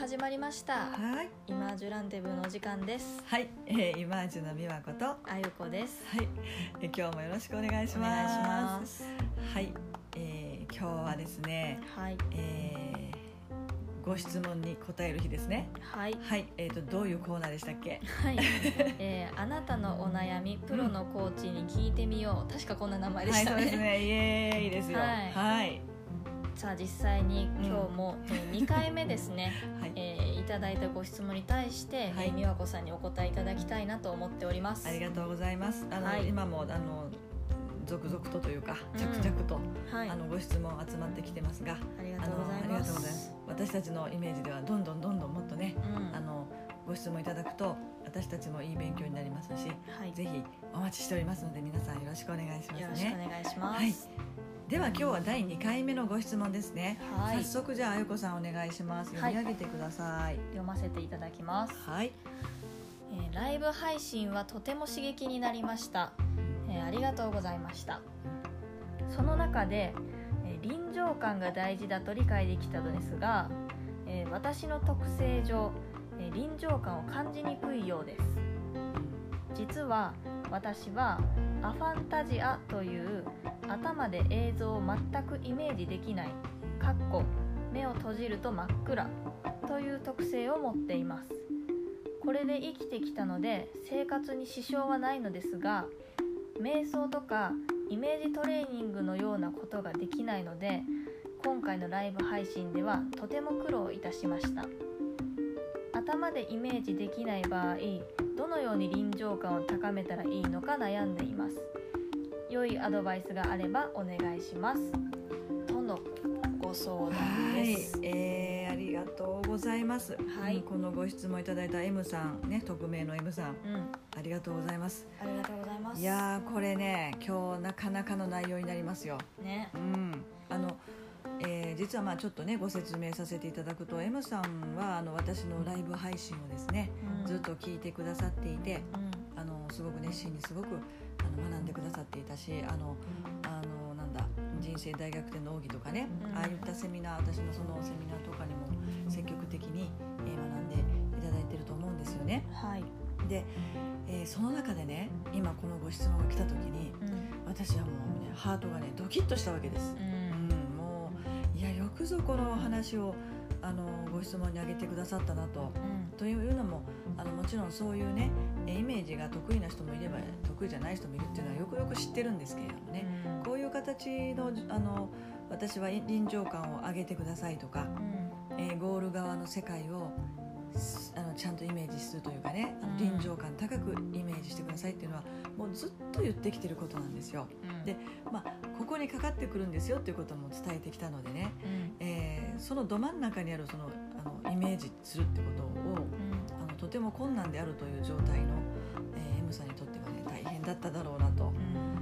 始まりました。はい、イマージュランデブーのお時間です。はい、えー、イマージュの美和子と、はあゆこです。い、えー今日もよろしくお願いしお願いします。はい、えー、今日はですね、はい。えー、ご質問に答える日ですね。はい。はい、えっ、とどういうコーナーでしたっけ？はい、えー、あなたのお悩みプロのコーチに聞いてみよう。確かこんな名前ではい、したね,、そうですね。イエーイですよ。はい。はい、さあ実際に今日も、えー、2回目ですね、はい、えーいただいたご質問に対して、はい。えー美和子さんにお答えいただきたいなと思っております。ありがとうございます。あの、はい。今もあの続々とというかうん。着々と、はい。あのご質問集まってきてますが、ありがとうございます。私たちのイメージではどんどんどんどんもっとね。うん。あのご質問いただくと私たちもいい勉強になりますし、はい。ぜひお待ちしておりますので皆さんよろしくお願いしますよろしくおね。願いします、はいでは今日は第2回目のご質問ですね。はい早速じゃああゆこさんお願いします。読み上げてください。読ませていただきますはい。えーライブ配信はとても刺激になりました、えーありがとうございましたその中で、えー臨場感が大事だと理解できたのですが、えー私の特性上、えー臨場感を感じにくいようです実は私はアファンタジアという頭で映像を全くイメージできないかっこ目を閉じると真っ暗という特性を持っています。これで生きてきたので生活に支障はないのですが瞑想とかイメージトレーニングのようなことができないので今回のライブ配信ではとても苦労いたしました。頭でイメージできない場合どのように臨場感を高めたらいいのか悩んでいます。良いアドバイスがあればお願いします。とのご相談はい。です、、えー、ありがとうございます。はい。うんこのご質問いただいた M さんね、匿名の M さん、うん。ありがとうございます。ありがとうございます。いやーこれね、今日なかなかの内容になりますよ。ね。うん、あの、えー実はまあちょっとねご説明させていただくと M さんはあの私のライブ配信をですね、うん。ずっと聞いてくださっていてうん。あのすごく熱心にすごくあの学んでくださっていたしあのあのなんだ人生大逆転の奥義とかね、うん。ああいったセミナー私のそのセミナーとかにも積極的に、えー学んでいただいてると思うんですよね。はい、で、えーその中でね今このご質問が来た時にうん。私はもうねハートがねドキッとしたわけです。くぞこの話をあのご質問に挙げてくださったなと。うん。というのもあのもちろんそういうねえイメージが得意な人もいれば得意じゃない人もいるっていうのはよくよく知ってるんですけれどもね、うん。こういう形のあの私は臨場感を上げてくださいとか、うん。えーゴール側の世界をすあのちゃんとイメージするというかね臨場感高くイメージしてくださいっていうのはもうずっと言ってきてることなんですよ。うん。でまあ、ここにかかってくるんですよっていうことも伝えてきたのでね、うん。えーそのど真ん中にあるそのあのイメージするってことをうん。あのとても困難であるという状態の、えー M さんにとってはね大変だっただろうなと。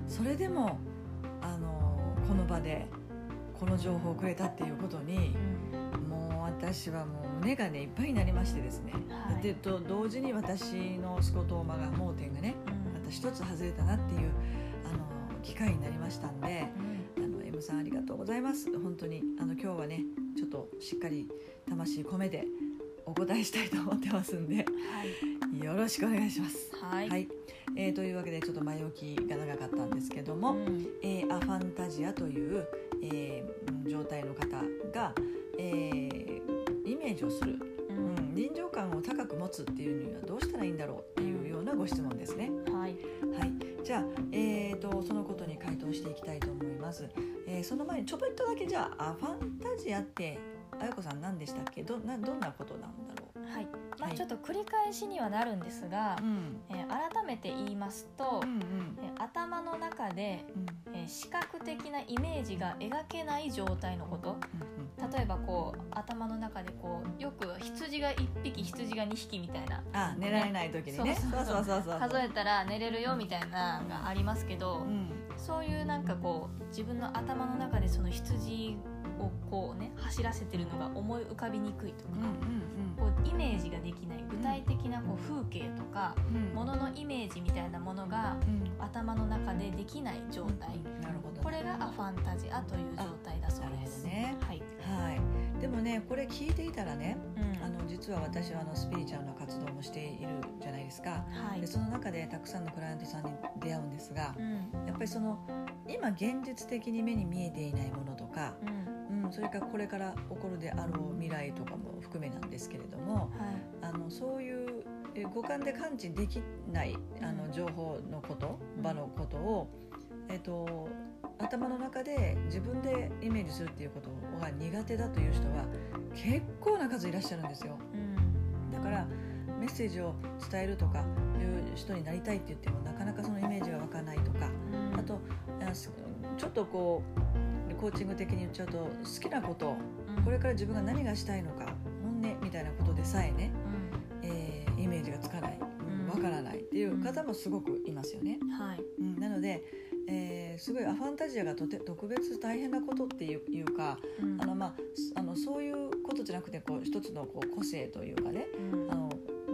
それでもあのこの場でこの情報をくれたっていうことにもう私はもう胸がねいっぱいになりましてですね、はい。でと同時に私のスコトーマが盲点がねうん。また一つ外れたなっていうあの機会になりましたんでうん。あの M さんありがとうございます。本当にあの今日はねちょっとしっかり魂込めてお答えしたいと思ってますんではい。よろしくお願いします。はい。えーというわけでちょっと前置きが長かったんですけども、うん。えーアファンタジアという、えーうん状態の方が、えーイメージをする、ううん。ん、臨場感を高く持つっていうにはどうしたらいいんだろうっていうようなご質問ですね。はい。はい、じゃあ、えー、とそのことに回答していきたいと思います。えーその前にちょびっとだけじゃあアファンタジアってあやこさん何でしたっけ？どなどんなことなんだろはい。まあはい。ちょっと繰り返しにはなるんですがう、うん。えー改めて言いますとうんうん。えー頭の中でうんえー視覚的なイメージが描けない状態のこと。うん例えばこう頭の中でこ羊が1匹羊が2匹みたいな。あ寝られない時にね。そうそう。そうそうそうそう。数えたら寝れるよみたいなのがありますけど、うん。そういうなんかこう自分の頭の中でその羊をこうね走らせてるのが思い浮かびにくいとか、うんこうイメージができない具体的なこう風景とかうん。うんもののイメージみたいなものがうん。頭の中でできない状態。なるほど。これがアファンタジアという状態だそうです。ね。はい、はい。でもねこれ聞いていたらねうん。あの実は私はあのスピリチュアルな活動もしているじゃないですか。はい。でその中でたくさんのクライアントさんに出会うんですがうん。やっぱりその今現実的に目に見えていないものとか、うんうん、それからこれから起こるであろう未来とかも含めなんですけれどもはい。あのそういうえ五感で感知できないあの情報のことうん。場のことを、えっと、頭の中で自分でイメージするっていうことが苦手だという人は結構な数いらっしゃるんですよ。うん。だからメッセージを伝えるとかいう人になりたいって言ってもなかなかそのイメージが湧かないとかうん。あとちょっとこうコーチング的に言っちゃうと好きなことうん。これから自分が何がしたいのか本音みたいなことでさえね、えーイメージがつかないうん。わからないっていう方もすごくいますよね。うんはい。うん、なので、えーすごいアファンタジアがとて特別大変なことっていういうかうん。あの、まあ、すあのそういうことじゃなくてこう一つのこう個性というかねうん。あの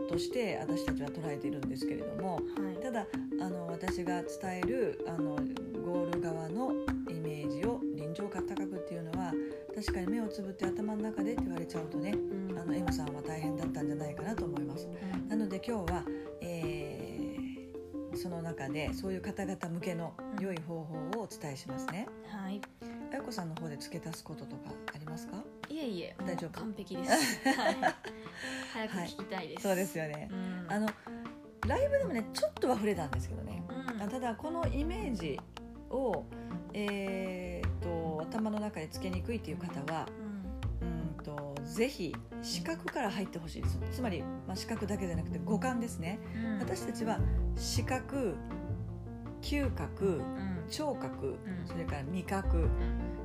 として私たちは捉えているんですけれどもはい。ただあの私が伝えるあのゴール側のイメージを臨場感高くっていうのは確かに目をつぶって頭の中でって言われちゃうとねうんあの M さんは大変だったんじゃないかなと思います。うんなので今日は、えーその中でそういう方々向けの良い方法をお伝えしますね。はいあやこさんの方で付け足すこととかありますか？いえいえ大丈夫？完璧ですはい早く聞きたいですそうですよね。うんあのライブでもねちょっとは触れたんですけどね。うんあただこのイメージを、えー、と頭の中でつけにくいという方はうんとぜひ視覚から入ってほしいです。つまり、まあ、視覚だけじゃなくて五感ですね。うん。私たちは視覚嗅覚うん。聴覚うん。それから味覚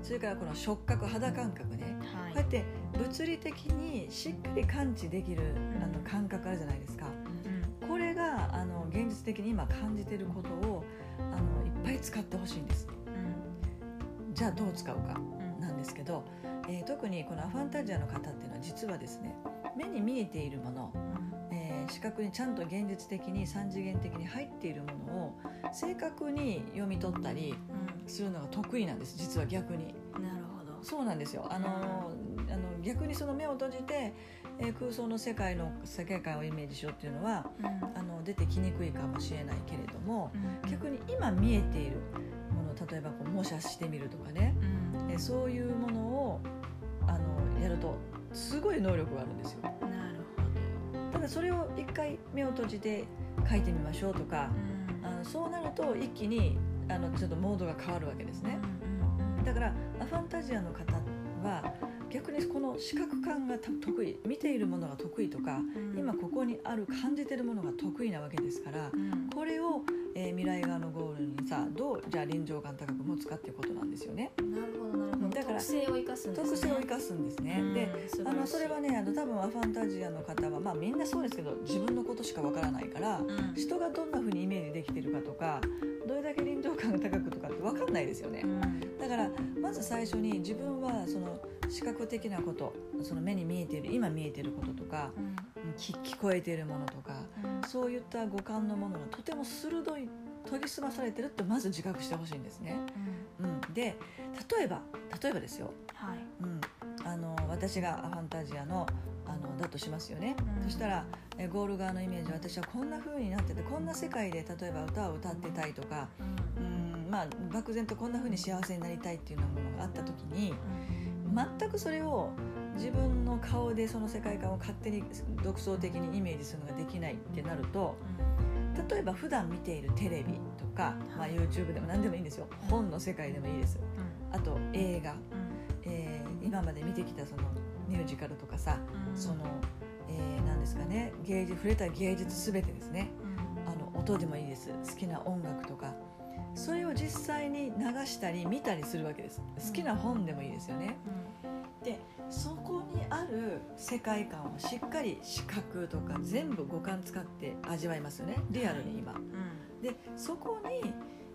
それからこの触覚肌感覚ね。はい。こうやって物理的にしっかり感知できるうん。あの感覚あるじゃないですか。うん。これがあの現実的に今感じてることをあのいっぱい使ってほしいんですじゃあどう使うかうん。なんですけど、えー特にこのアファンタジアの方っていうのは実はですね目に見えているもの、えー視覚にちゃんと現実的に三次元的に入っているものを正確に読み取ったりうするのが得意なんです実は逆に。んなるほど。そうなんですよ。あのあの逆にその目を閉じて、えー空想の世界の世界観をイメージしようっていうのはうん。あの出てきにくいかもしれないけれどもうん。逆に今見えている例えばこう模写してみるとかね。うん。えそういうものをあのやるとすごい能力があるんですよ。なるほただそれを一回目を閉じて書いてみましょうとかどあのそうなると一気にあのちょっとモードが変わるわけですね。だからアファンタジアの方は逆にこの視覚感がた得意見ているものが得意とか今ここにある感じてるものが得意なわけですからうん。これを、えー未来側のゴールにさどうじゃあ臨場感高く持つかっていうことなんですよね。なるほどなるほど。だから特性を生かすんですね。特性を生かすんですね、うんであのそれはねあの多分アファンタジアの方はまあみんなそうですけど自分のことしかわからないからうん。人がどんな風にイメージできてるかとかどれだけ臨場感が高くとかって分かんないですよね。うん。だからまず最初に自分はその視覚的なことその目に見えている今見えていることとかうん。聞聞こえているものとかうん。そういった五感のものがとても鋭い研ぎ澄まされてるってまず自覚してほしいんですね。うん、で例えば例えばですよ、はい。うん、あの私がアファンタジアのあのだとしますよね、うん。そしたらえゴール側のイメージ私はこんな風になっててこんな世界で例えば歌を歌ってたいとか、うん。まあ、漠然とこんな風に幸せになりたいっていうようなものがあった時に全くそれを自分の顔でその世界観を勝手に独創的にイメージするのができないってなると例えば普段見ているテレビとか、まあ、はい YouTube でも何でもいいんですよ。本の世界でもいいですあと映画、えー今まで見てきたそのミュージカルとかさその、えー何ですかね芸術触れた芸術全てですね。あの音でもいいです。好きな音楽とか。それを実際に流したり見たりするわけです。好きな本でもいいですよね。でそこにある世界観をしっかり視覚とか全部五感使って味わいますよね。リアルに今。でそこに、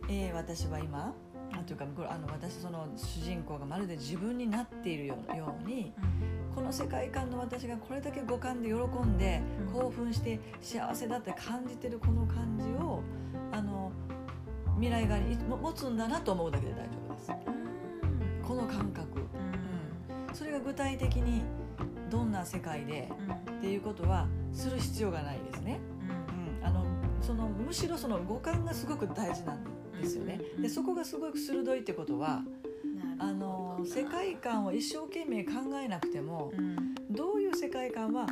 えー私は今あというかこれあの私その主人公がまるで自分になっているようにこの世界観の私がこれだけ五感で喜んでうん。興奮して幸せだって感じてるこの感じをあの未来側にも持つんだなと思うだけで大丈夫です。うん。この感覚。うんそれが具体的にどんな世界でうん。っていうことはする必要がないですね、うん、あのそのむしろその五感がすごく大事なんですよね。うんでそこがすごく鋭いってことはあの世界観を一生懸命考えなくてもうん。どういう世界観は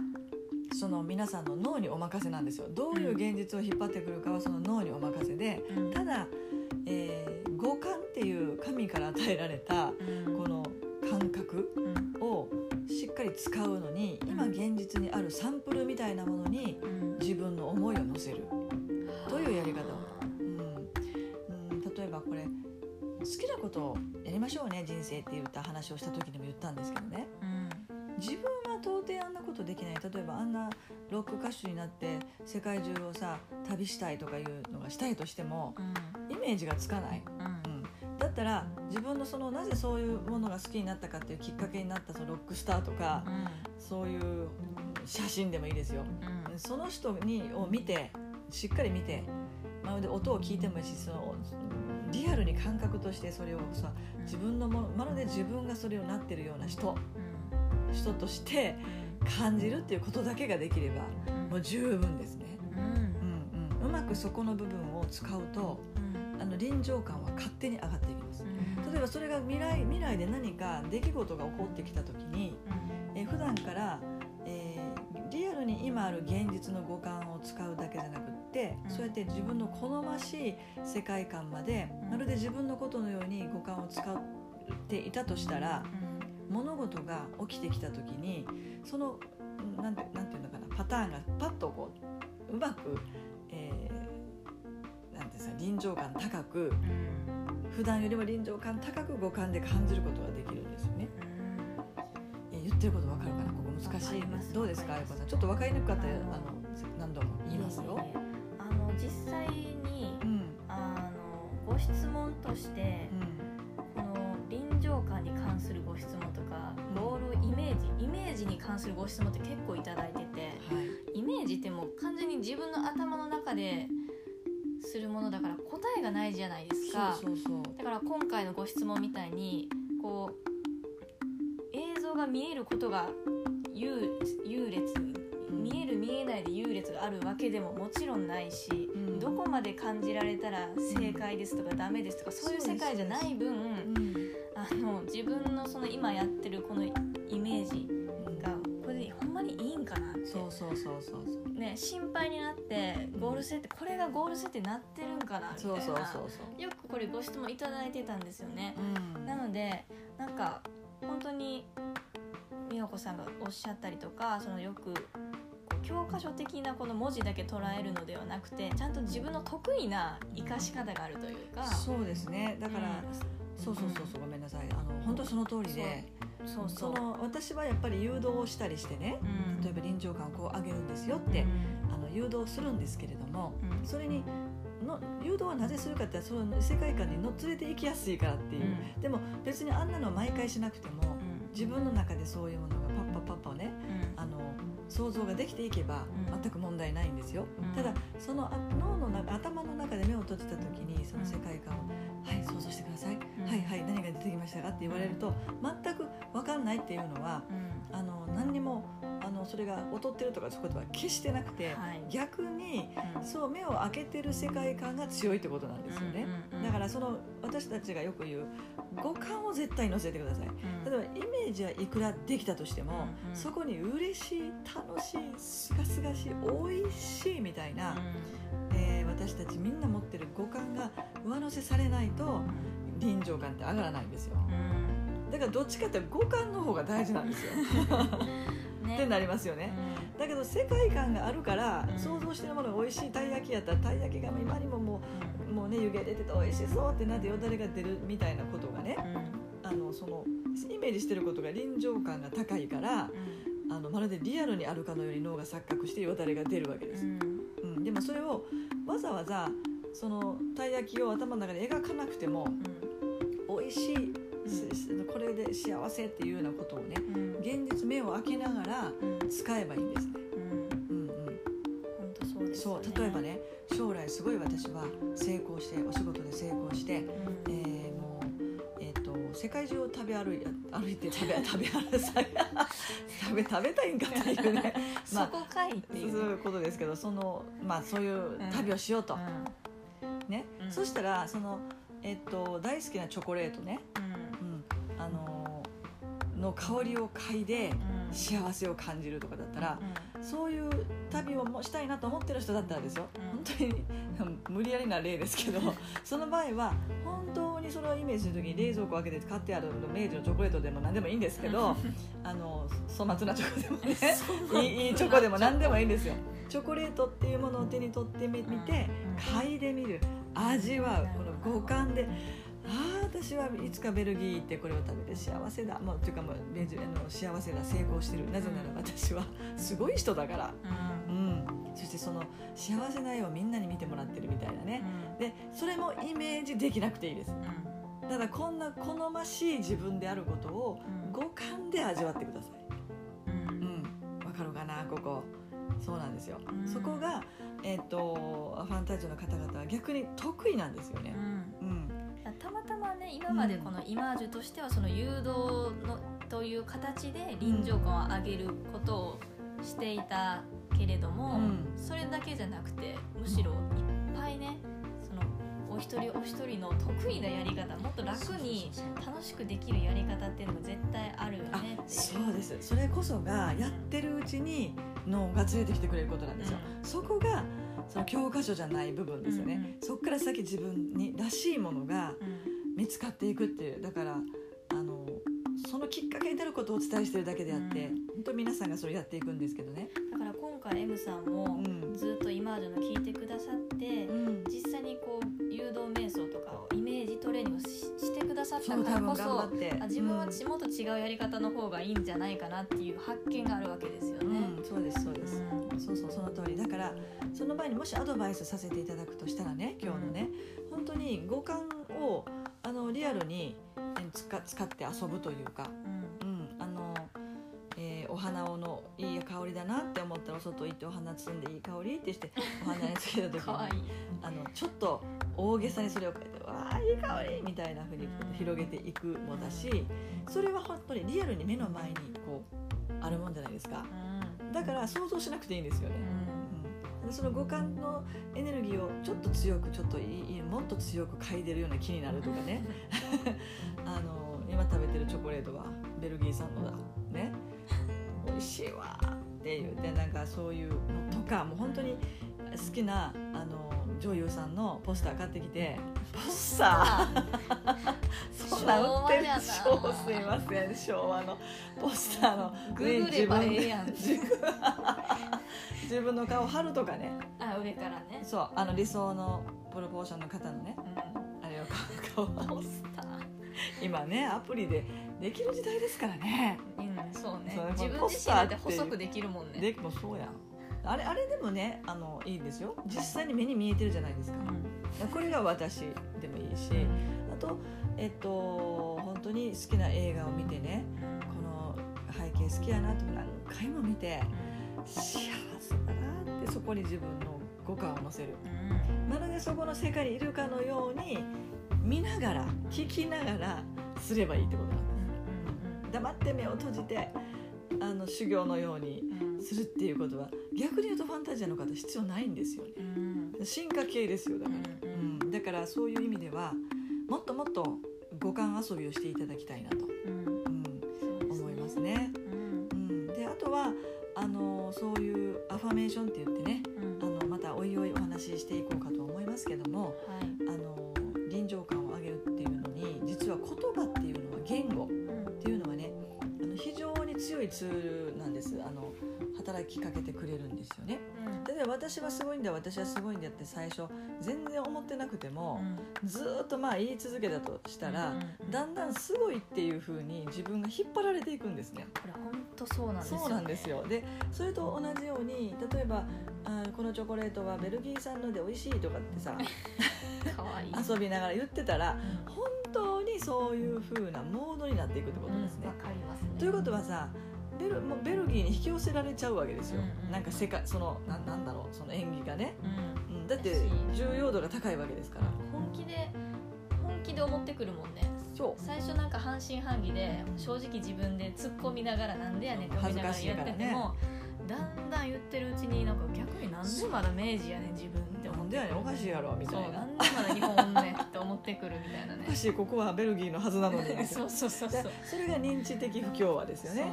その皆さんの脳にお任せなんですよ。どういう現実を引っ張ってくるかはその脳にお任せでうん。ただ、えー五感っていう神から与えられたうんこの感覚うん。をしっかり使うのに今現実にあるサンプルみたいなものにうん。自分の思いを乗せる。というやり方。を、うん。うん、例えばこれ好きなことをやりましょうね人生って言った話をした時にも言ったんですけどね。うん。自分は到底あんなことできない。例えばあんなロック歌手になって世界中をさ旅したいとかいうのがしたいとしてもうん。イメージがつかない、うんうん、だったら自分のそのなぜそういうものが好きになったかっていうきっかけになったそのロックスターとかそういう写真でもいいですよ。うん。その人にを見てしっかり見てまるで音を聞いてもいいしそのリアルに感覚としてそれをさ自分のものまるで自分がそれをなってるような人。人として感じるっていうことだけができればうん。もう十分ですね、うん。うんうん、うまくそこの部分を使うとあの臨場感は勝手に上がっていきます。例えばそれが未来未来で何か出来事が起こってきた時にえー普段から、えーリアルに今ある現実の五感を使うだけじゃなくって、うん。そうやって自分の好ましい世界観まで、うん。まるで自分のことのように五感を使っていたとしたら物事が起きてきた時にそのうんなんてなんていうのかなパターンがパッとこううまく、ていうんですか臨場感高く普段よりも臨場感高く五感で感じることができるんですよね。え言ってることわかるかな？ここ難しいどうですかあやこさん？ちょっと分かりにくかったらあの何度も言いますよ。あの実際にうん。あのご質問としてこの臨場感に関するご質問とかうん。ゴールイメージイメージに関するご質問って結構いただいててイメージってもう完全に自分の頭の中でするものだから答えがないじゃないですか。だから今回のご質問みたいにこう映像が見えることが優優劣見える見えないで優劣があるわけでももちろんないし、うん。どこまで感じられたら正解ですとかダメですとかそういう世界じゃない分うん。あの自分のその今やってるこのイメージがこれでほんまにいいんかなって。そうそうそうそうそうね、心配になってゴール設定これがゴール設定になってるんかなみたいな。そうそうそうそう。よくこれご質問いただいてたんですよね。うん。なのでなんか本当に美代子さんがおっしゃったりとかそのよく教科書的なこの文字だけ捉えるのではなくてちゃんと自分の得意な生かし方があるというか。そうですね。だから、うん。そうそうそうそうごめんなさい。あの本当その通りでそうその私はやっぱり誘導をしたりしてねうん。例えば臨場感をこう上げるんですよって、あの誘導するんですけれどもうん。うんそれにの誘導はなぜするかってその世界観にの連れて行きやすいからっていう、でも別にあんなの毎回しなくてもうん。自分の中でそういうものがパッパッパッパねうん。あの想像ができていけばうん。全く問題ないんですよ、うん。ただそのあ脳の中頭の中で目を閉じた時にって言われると全く分かんないっていうのはうん。あの何にもあのそれが劣ってるとかそういうことは決してなくて、はい。逆にうん。そう目を開けてる世界観が強いってことなんですよね、だからその私たちがよく言う五感を絶対乗せてください。うん。例えばイメージはいくらできたとしても、そこに嬉しい楽しいすがすがしい美味しいみたいな、えー私たちみんな持ってる五感が上乗せされないと臨場感って上がらないんですよ。だからどっちかって五感の方が大事なんですよ、う んね。ってなりますよね、だけど世界観があるから、うん。想像してるものが美味しいたい焼きやったらたい焼きが今にももうもうね湯気出てて美味しそうってなってよだれが出るみたいなことがねうん。あのそのイメージしてることが臨場感が高いからあのまるでリアルにあるかのように脳が錯覚してよだれが出るわけです、うん。うん、でもそれをわざわざそのたい焼きを頭の中で描かなくてもしい、すこれで幸せっていうようなことをねうん。現実目を開けながらうん。使えばいいんですね。うん。うんうん。本当そうですそう例えばね将来すごい私は成功してお仕事で成功して、うん。えーもう、えー、と世界中を食べ歩い歩いて食べ 食べ食べ食べたいんかっていうね。まあそこかいってそう。いういうことですけどその、まあ、そういう旅をしようと、ね。うん。そしたらその、えっと大好きなチョコレートね、うん。うん。あのーの香りを嗅いでうん。幸せを感じるとかだったら、うそういう旅をもしたいなと思ってる人だったらですよ、うん。本当に無理やりな例ですけど その場合は本当にそれをイメージする時に冷蔵庫を開けて買ってある明治のチョコレートでも何でもいいんですけど あの粗末なチョコでもねいいチョコでも何でもいいんですよ。チョコレートっていうものを手に取ってみみて嗅いでみる味わうこの五感でああ私はいつかベルギー行ってこれを食べて幸せだ。もうというかもうベジあの幸せだ成功してる。なぜなら私はすごい人だから、ううん。ん、そしてその幸せな絵をみんなに見てもらってるみたいなね。でそれもイメージできなくていいです。ただこんな好ましい自分であることをうん。五感で味わってください。うん。うん、わかるかなここそうなんですよ、うん。そこが、えっとファンタジーの方々は逆に得意なんですよね。うん。うん。たまたまね今までこのイマージュとしてはその誘導のという形で臨場感を上げることをしていたけれども、うん。それだけじゃなくてむしろいっぱいねそのお一人お一人の得意なやり方もっと楽に楽しくできるやり方っていうのが絶対あるよねあってそうです。それこそがやってるうちに脳が連れてきてくれることなんですよ、うそこがその教科書じゃない部分ですよね、うん。うんそこから先自分にらしいものがうん。見つかっていくっていう。だからあのそのきっかけになることをお伝えしてるだけであって、うん。本当皆さんがそれやっていくんですけどね、だから今回 M さんもうん。ずっとイマージュの聞いてくださって、うん、実際にこう誘導瞑想とかをイメージトレーニングししてくださったからこそ自分はもっと違うやり方の方がいいんじゃないかなっていう発見があるわけですよね。うん、そうですそうです、うん。そうそうその通り。だからその前にもしアドバイスさせていただくとしたらね今日のね、本当に五感をあのリアルにえ使使って遊ぶというか、うん。うんあのえーお花をのいい香りだなって思ったらお外行ってお花摘んでいい香りってして お花につけた時に。あのちょっと大げさにそれを書いて「わあいい香り!」みたいなふうに広げていくもだしそれは本当にリアルに目の前にこうあるもんじゃないですか。うんだから想像しなくていいんですよね。うん。その五感のエネルギーをちょっと強くちょっといいもっと強く嗅いでるような気になるとかね。あの今食べてるチョコレートはベルギー産のだね。美味しいわっていう。でなんかそういうのとかもう本当に好きな女優さんのポスター買ってきてポスター？あそんなん売ってる？昭すいません昭和のポスターのググればええやん。自分の顔貼るとかね。あ上からね。そうあの理想のプロポーションの方のね。うん。あれを顔顔。ポスター。今ねアプリでできる時代ですからね。うんそうね。自分ポ自身だって細くできるもんね。でもそうやんあれあれでもねあのいいですよ。実際に目に見えてるじゃないですか。うん。これが私でもいいしあとえっと本当に好きな映画を見てねこの背景好きやなと何回も見て幸せだなってそこに自分の五感を乗せる。うん。まるでそこの世界にいるかのように見ながら聞きながらすればいいってことなんです。黙って目を閉じてあの修行のようにするっていうことは逆に言うとファンタジアの方必要ないんですよね。うん。進化系ですよだから、ううんん。だからそういう意味ではもっともっと五感遊びをしていただきたいなと、うん。思いますね。うん。うん、であとはあのそういうアファメーションって言ってねうん。あのまたおいおいお話ししていこうかと思いますけどもはい。あの臨場感を上げるっていうのに実は言葉っていうのは言語うんっていうのはねあの非常に強いツール働きかけてくれるんですよね。例えば私はすごいんだ私はすごいんだって最初全然思ってなくても、ずーっとまあ言い続けたとしたら、だんだんすごいっていう風に自分が引っ張られていくんですね。これ本当そうなんですよそうなんですよ。でそれと同じように例えばあこのチョコレートはベルギー産ので美味しいとかってさ いい。遊びながら言ってたら本当にそういうふうなモードになっていくってことですね。わかりますね。ということはさベルもうベルギーに引き寄せられちゃうわけですよ、うんうん。なんか世界そのななんだろうその演技がね、うん。うん、だって重要度が高いわけですから。本気で本気で思ってくるもんね。そう。最初なんか半信半疑で正直自分で突っ込みながらなんでやねんって思いながらやってても、だんだん言ってるうちになんか逆になんでまだ明治やねん自分って思って。なんでやねんおかしいやろみたそういななんでまだ日本おんねんって思ってくるみたいなね。おかしいここはベルギーのはずなのに。そうそうそうそう。でそれが認知的不協和ですよね、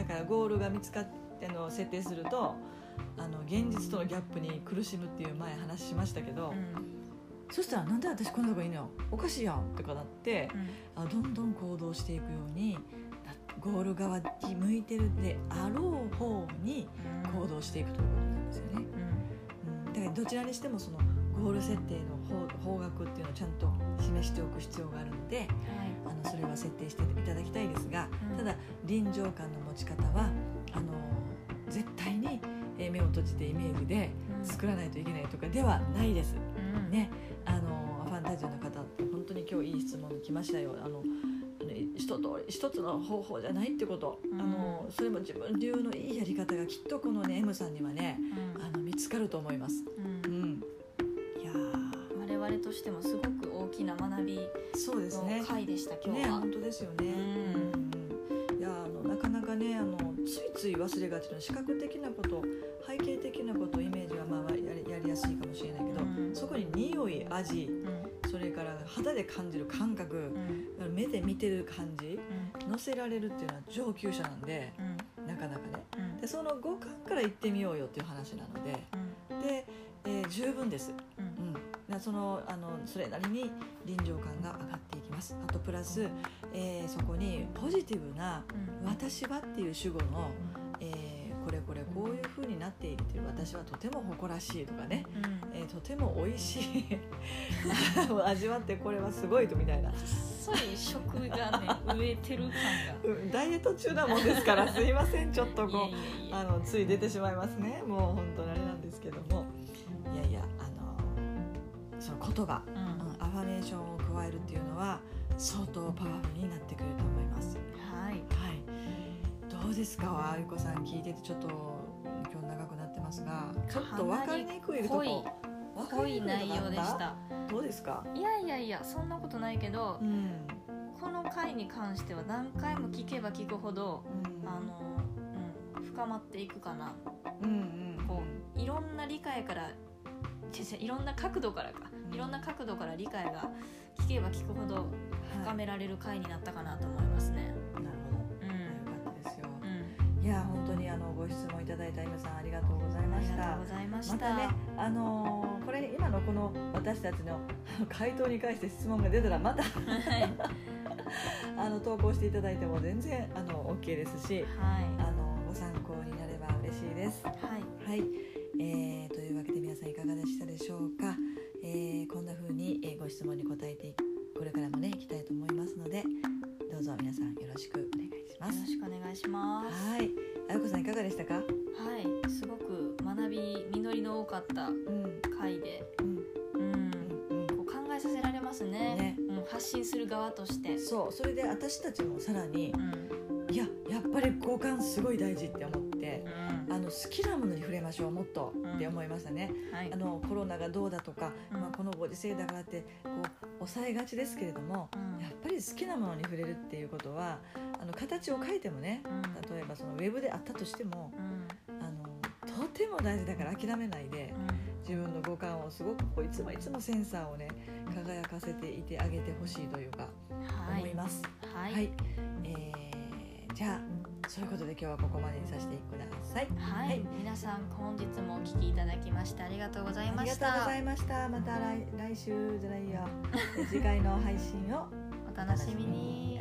だからゴールが見つかっての設定するとあの現実とのギャップに苦しむっていう前話しましたけど、うん。そしたらなんで私こんなとこいいの？おかしいやんとかなってあどんどん行動していくようになゴール側に向いてるであろう方にうん。行動していくということなんですよね、うん。うん、だからどちらにしてもそのゴール設定の方方角っていうのをちゃんと示しておく必要があるのではい。あのそれは設定していただきたいです。が、うん。ただ臨場感の持ち方はあの絶対にえー目を閉じてイメージでうん。作らないといけないとかではないです。うん。ね、あのファンタジーの方って本当に今日いい質問来ましたよ。あのね一通り一つの方法じゃないってこと、うん。あのそれも自分流のいいやり方がきっとこのね M さんにはねうん。あの見つかると思います。としてもすごく大きな学びそうですね。の。回でした、今ね日は、本当ですよね。うん。うんいやあのなかなかねあのついつい忘れがちな視覚的なこと背景的なことイメージはまあやりやりやすいかもしれないけど、うん。そこに匂い味うん。それから肌で感じる感覚うん。目で見てる感じうん。乗せられるっていうのは上級者なんでうん。なかなかね。うん。でその五感から行ってみようよっていう話なので。うん。で、えー十分です。そのあのそれなりに臨場感が上がっていきます。あとプラス、えーそこにポジティブな「うん。私は」っていう主語の、えーこれこれこういう風になっているっていう私はとても誇らしいとかね、うん。えーとても美味しい 味わってこれはすごいとみたいな、細い食がね植えてる うん、ダイエット中なもんですからすいませんちょっと感がこうや。あのつい出てしまいますね。もう本当にあれなんですけども。いやいやあのその言葉うんうんアファメーションを加えるっていうのは相当パワフルになってくると思います。はいはい。どうですか、あゆこさん聞いててちょっと今日長くなってますが、ちょっと分かりにくいとこ。濃い内容でした？どうですか？いやいやいやそんなことないけどうん。この回に関しては何回も聞けば聞くほどうんあの、うん、深まっていくかなうんうん。こういろんな理解からいろんな角度からかうんいろんな角度から理解が聞けば聞くほど深められる回になったかなと思いますね。なるうんほど。よかったですよ。うんいや本当にあのご質問いただいたイムさんありがとうございましたありがとう。ございました。またね、あのーこれ今のこの私たちの回答に関して質問が出たらまたはい あの投稿していただいても全然あの OK ですし、はいあのご参考になれば嬉しいです。はいはい、えーというわけで皆さんいかがでしたでしょうか？えーこんな風に、えーご質問に答えていこれからもねいきたいと思いますので、どうぞ皆さんよろしくお願いしますよろ。しくお願いします。はい、あやこさんいかがでしたか？はい、すごく学び実りの多かったうん回で、うんうん、うんこう考えさせられますね。ねうん、発信する側としてうん。。そうそれで私たちもさらにうん、いややっぱり五感すごい大事って思って。うん、あの好きなものに触れましょうもっとって思いましたね、はいあ。のコロナがどうだとか、うんまあ、このご時世だからってこう抑えがちですけれどもうんやっぱり好きなものに触れるっていうことはあの形を変えてもねうん例えばそのウェブであったとしてもうんあのとても大事だから諦めないで自分の五感をすごくこういつもいつもセンサーをね輝かせていてあげてほしいというかうん、はい。思います。はい。はい、えーじゃあそういうことで今日はここまでにさせてください。はい、はい皆さん本日もお聞きいただきましてありがとうございあましたりがとうござ。いました。また来来週じゃないよ。次回の配信をお楽しみに。